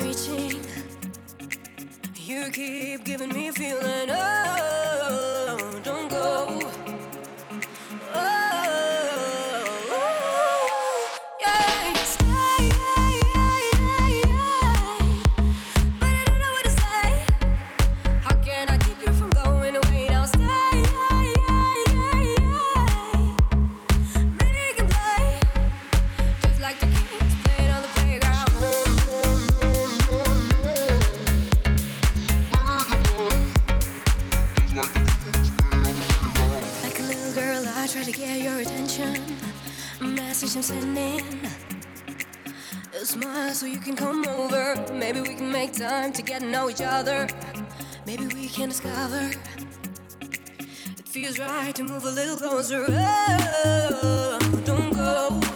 reaching. You keep giving me feeling, oh, don't go. Each other. Maybe we can discover. It feels right to move a little closer. Oh, don't go.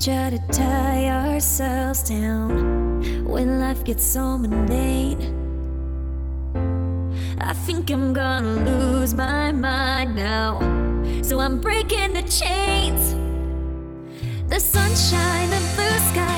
try to tie ourselves down when life gets so mundane. I think I'm gonna lose my mind now, so I'm breaking the chains. The sunshine, the blue sky.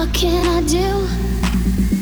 What can I do?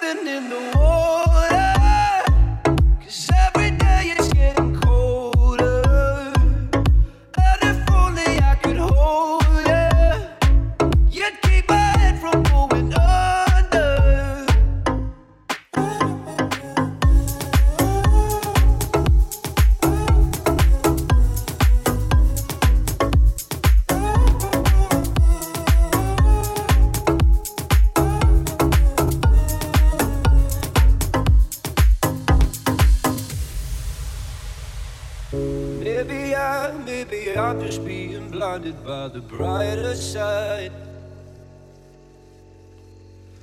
something in the water. the brighter side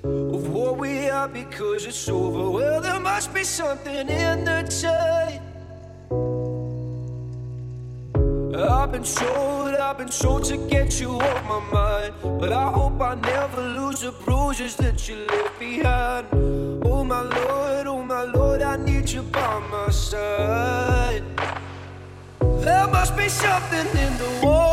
of what we are because it's over. Well, there must be something in the tide. I've been told, I've been told to get you off my mind. But I hope I never lose the bruises that you left behind. Oh, my Lord, oh, my Lord, I need you by my side. There must be something in the world.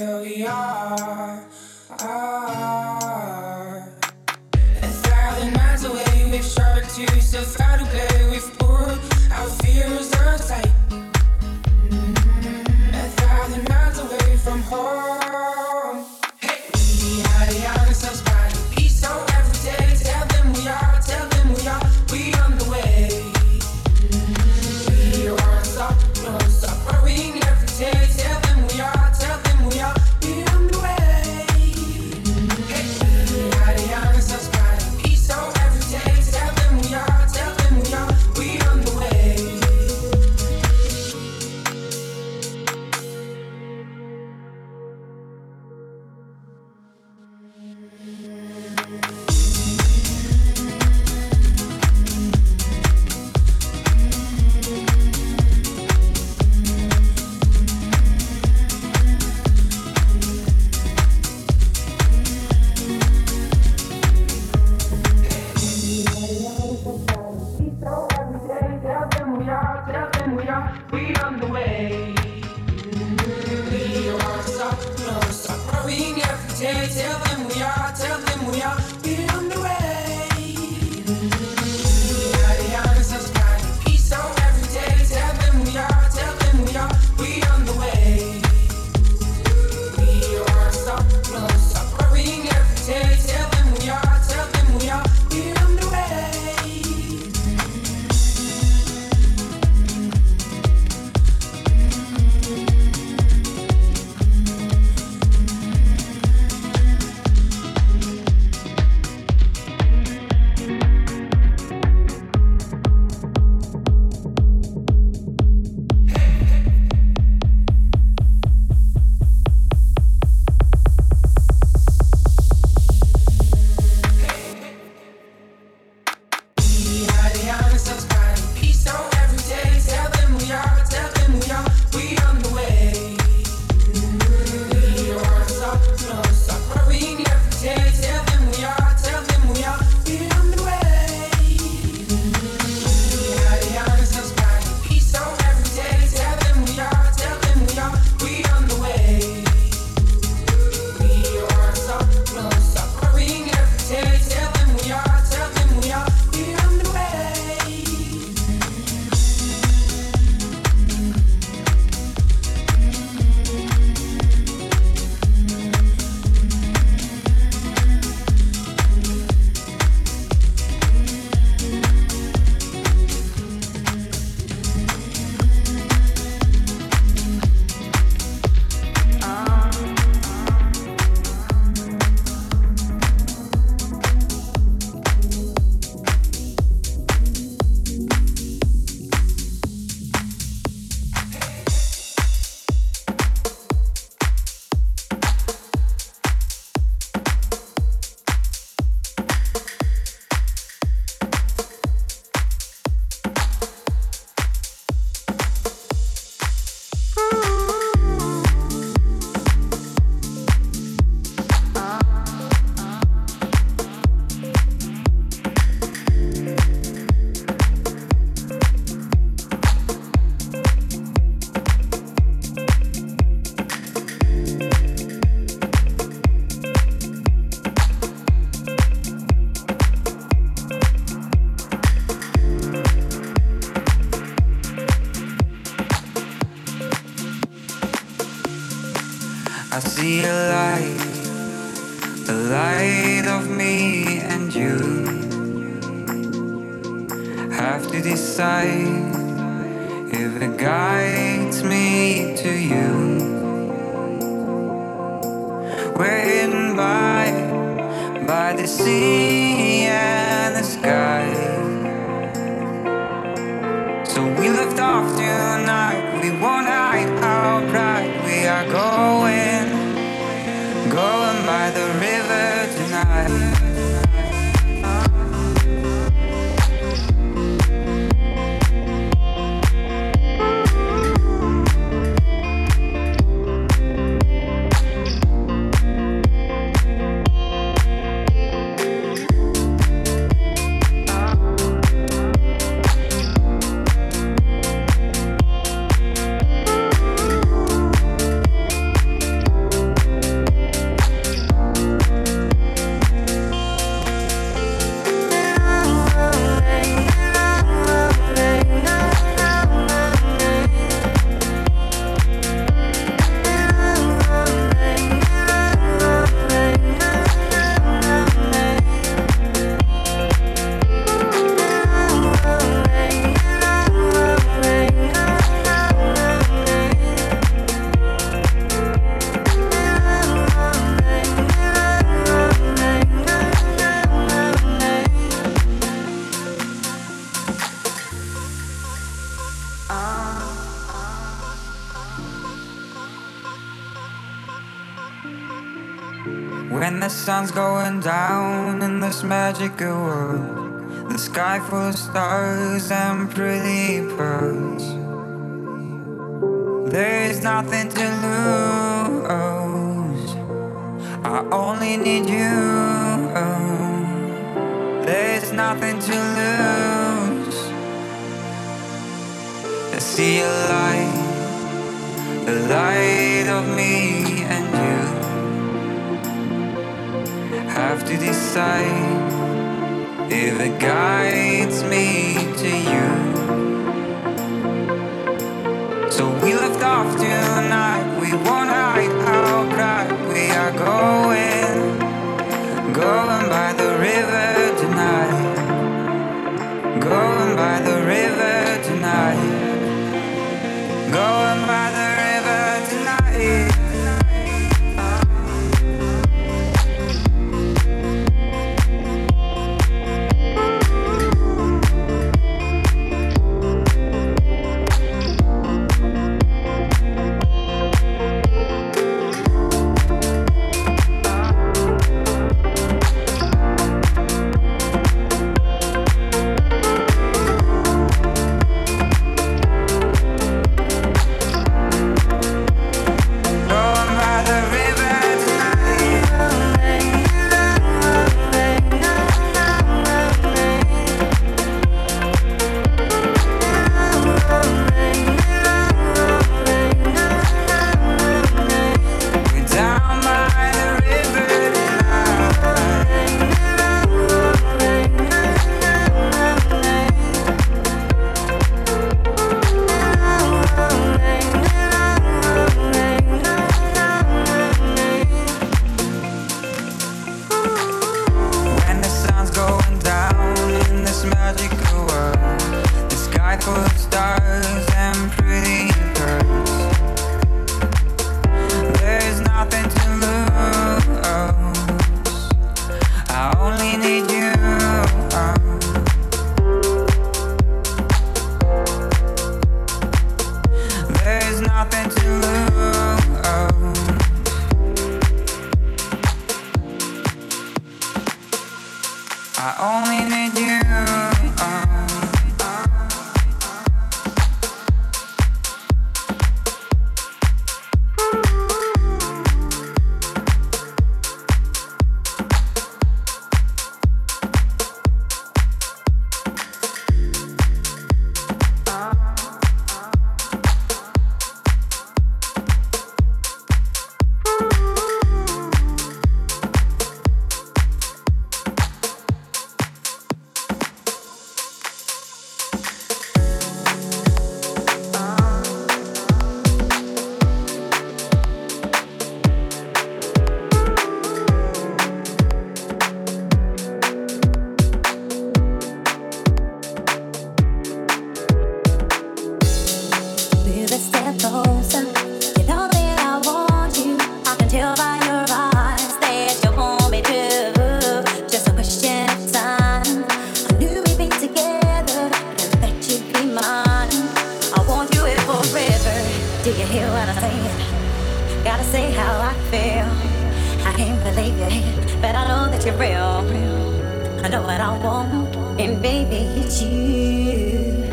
Here we are. Magical world. The sky full of stars and pretty pearls. There's nothing to lose. I only need you. There's nothing to lose. I see a light, the light of me and you have to decide it guides me to you. Do you hear what I'm saying? Gotta say how I feel. I can't believe it, but I know that you're real. I know what I want, and baby, it's you.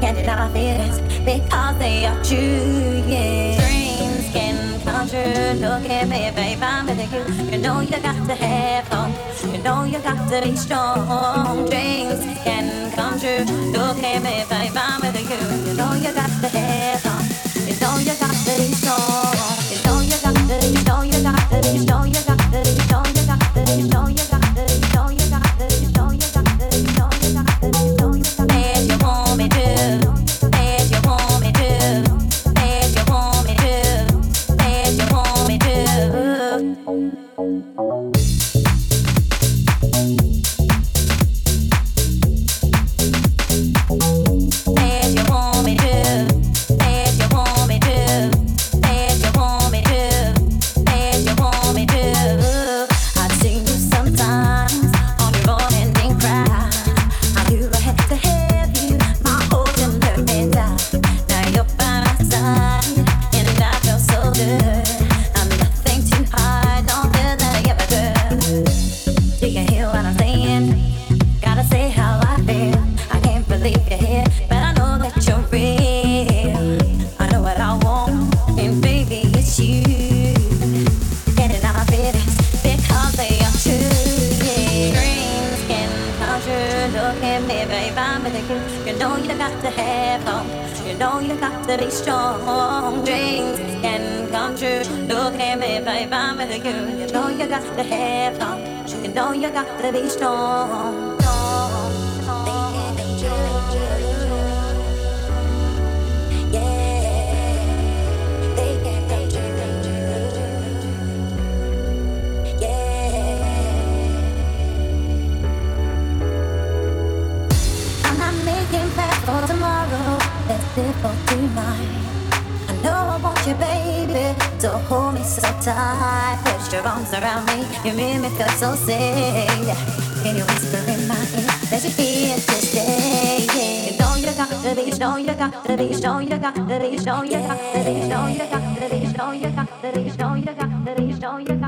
Can't deny my feelings because they are true, yeah. Dreams can come true. Look at me, babe, I'm with you. You know you got to have fun. You know you got to be strong. Dreams can come true. Look at me, babe, I'm with you. You know you got to have fun. It's all you got to show. Don't you got the reason, don't you got the reason, don't you got the reason, don't you got the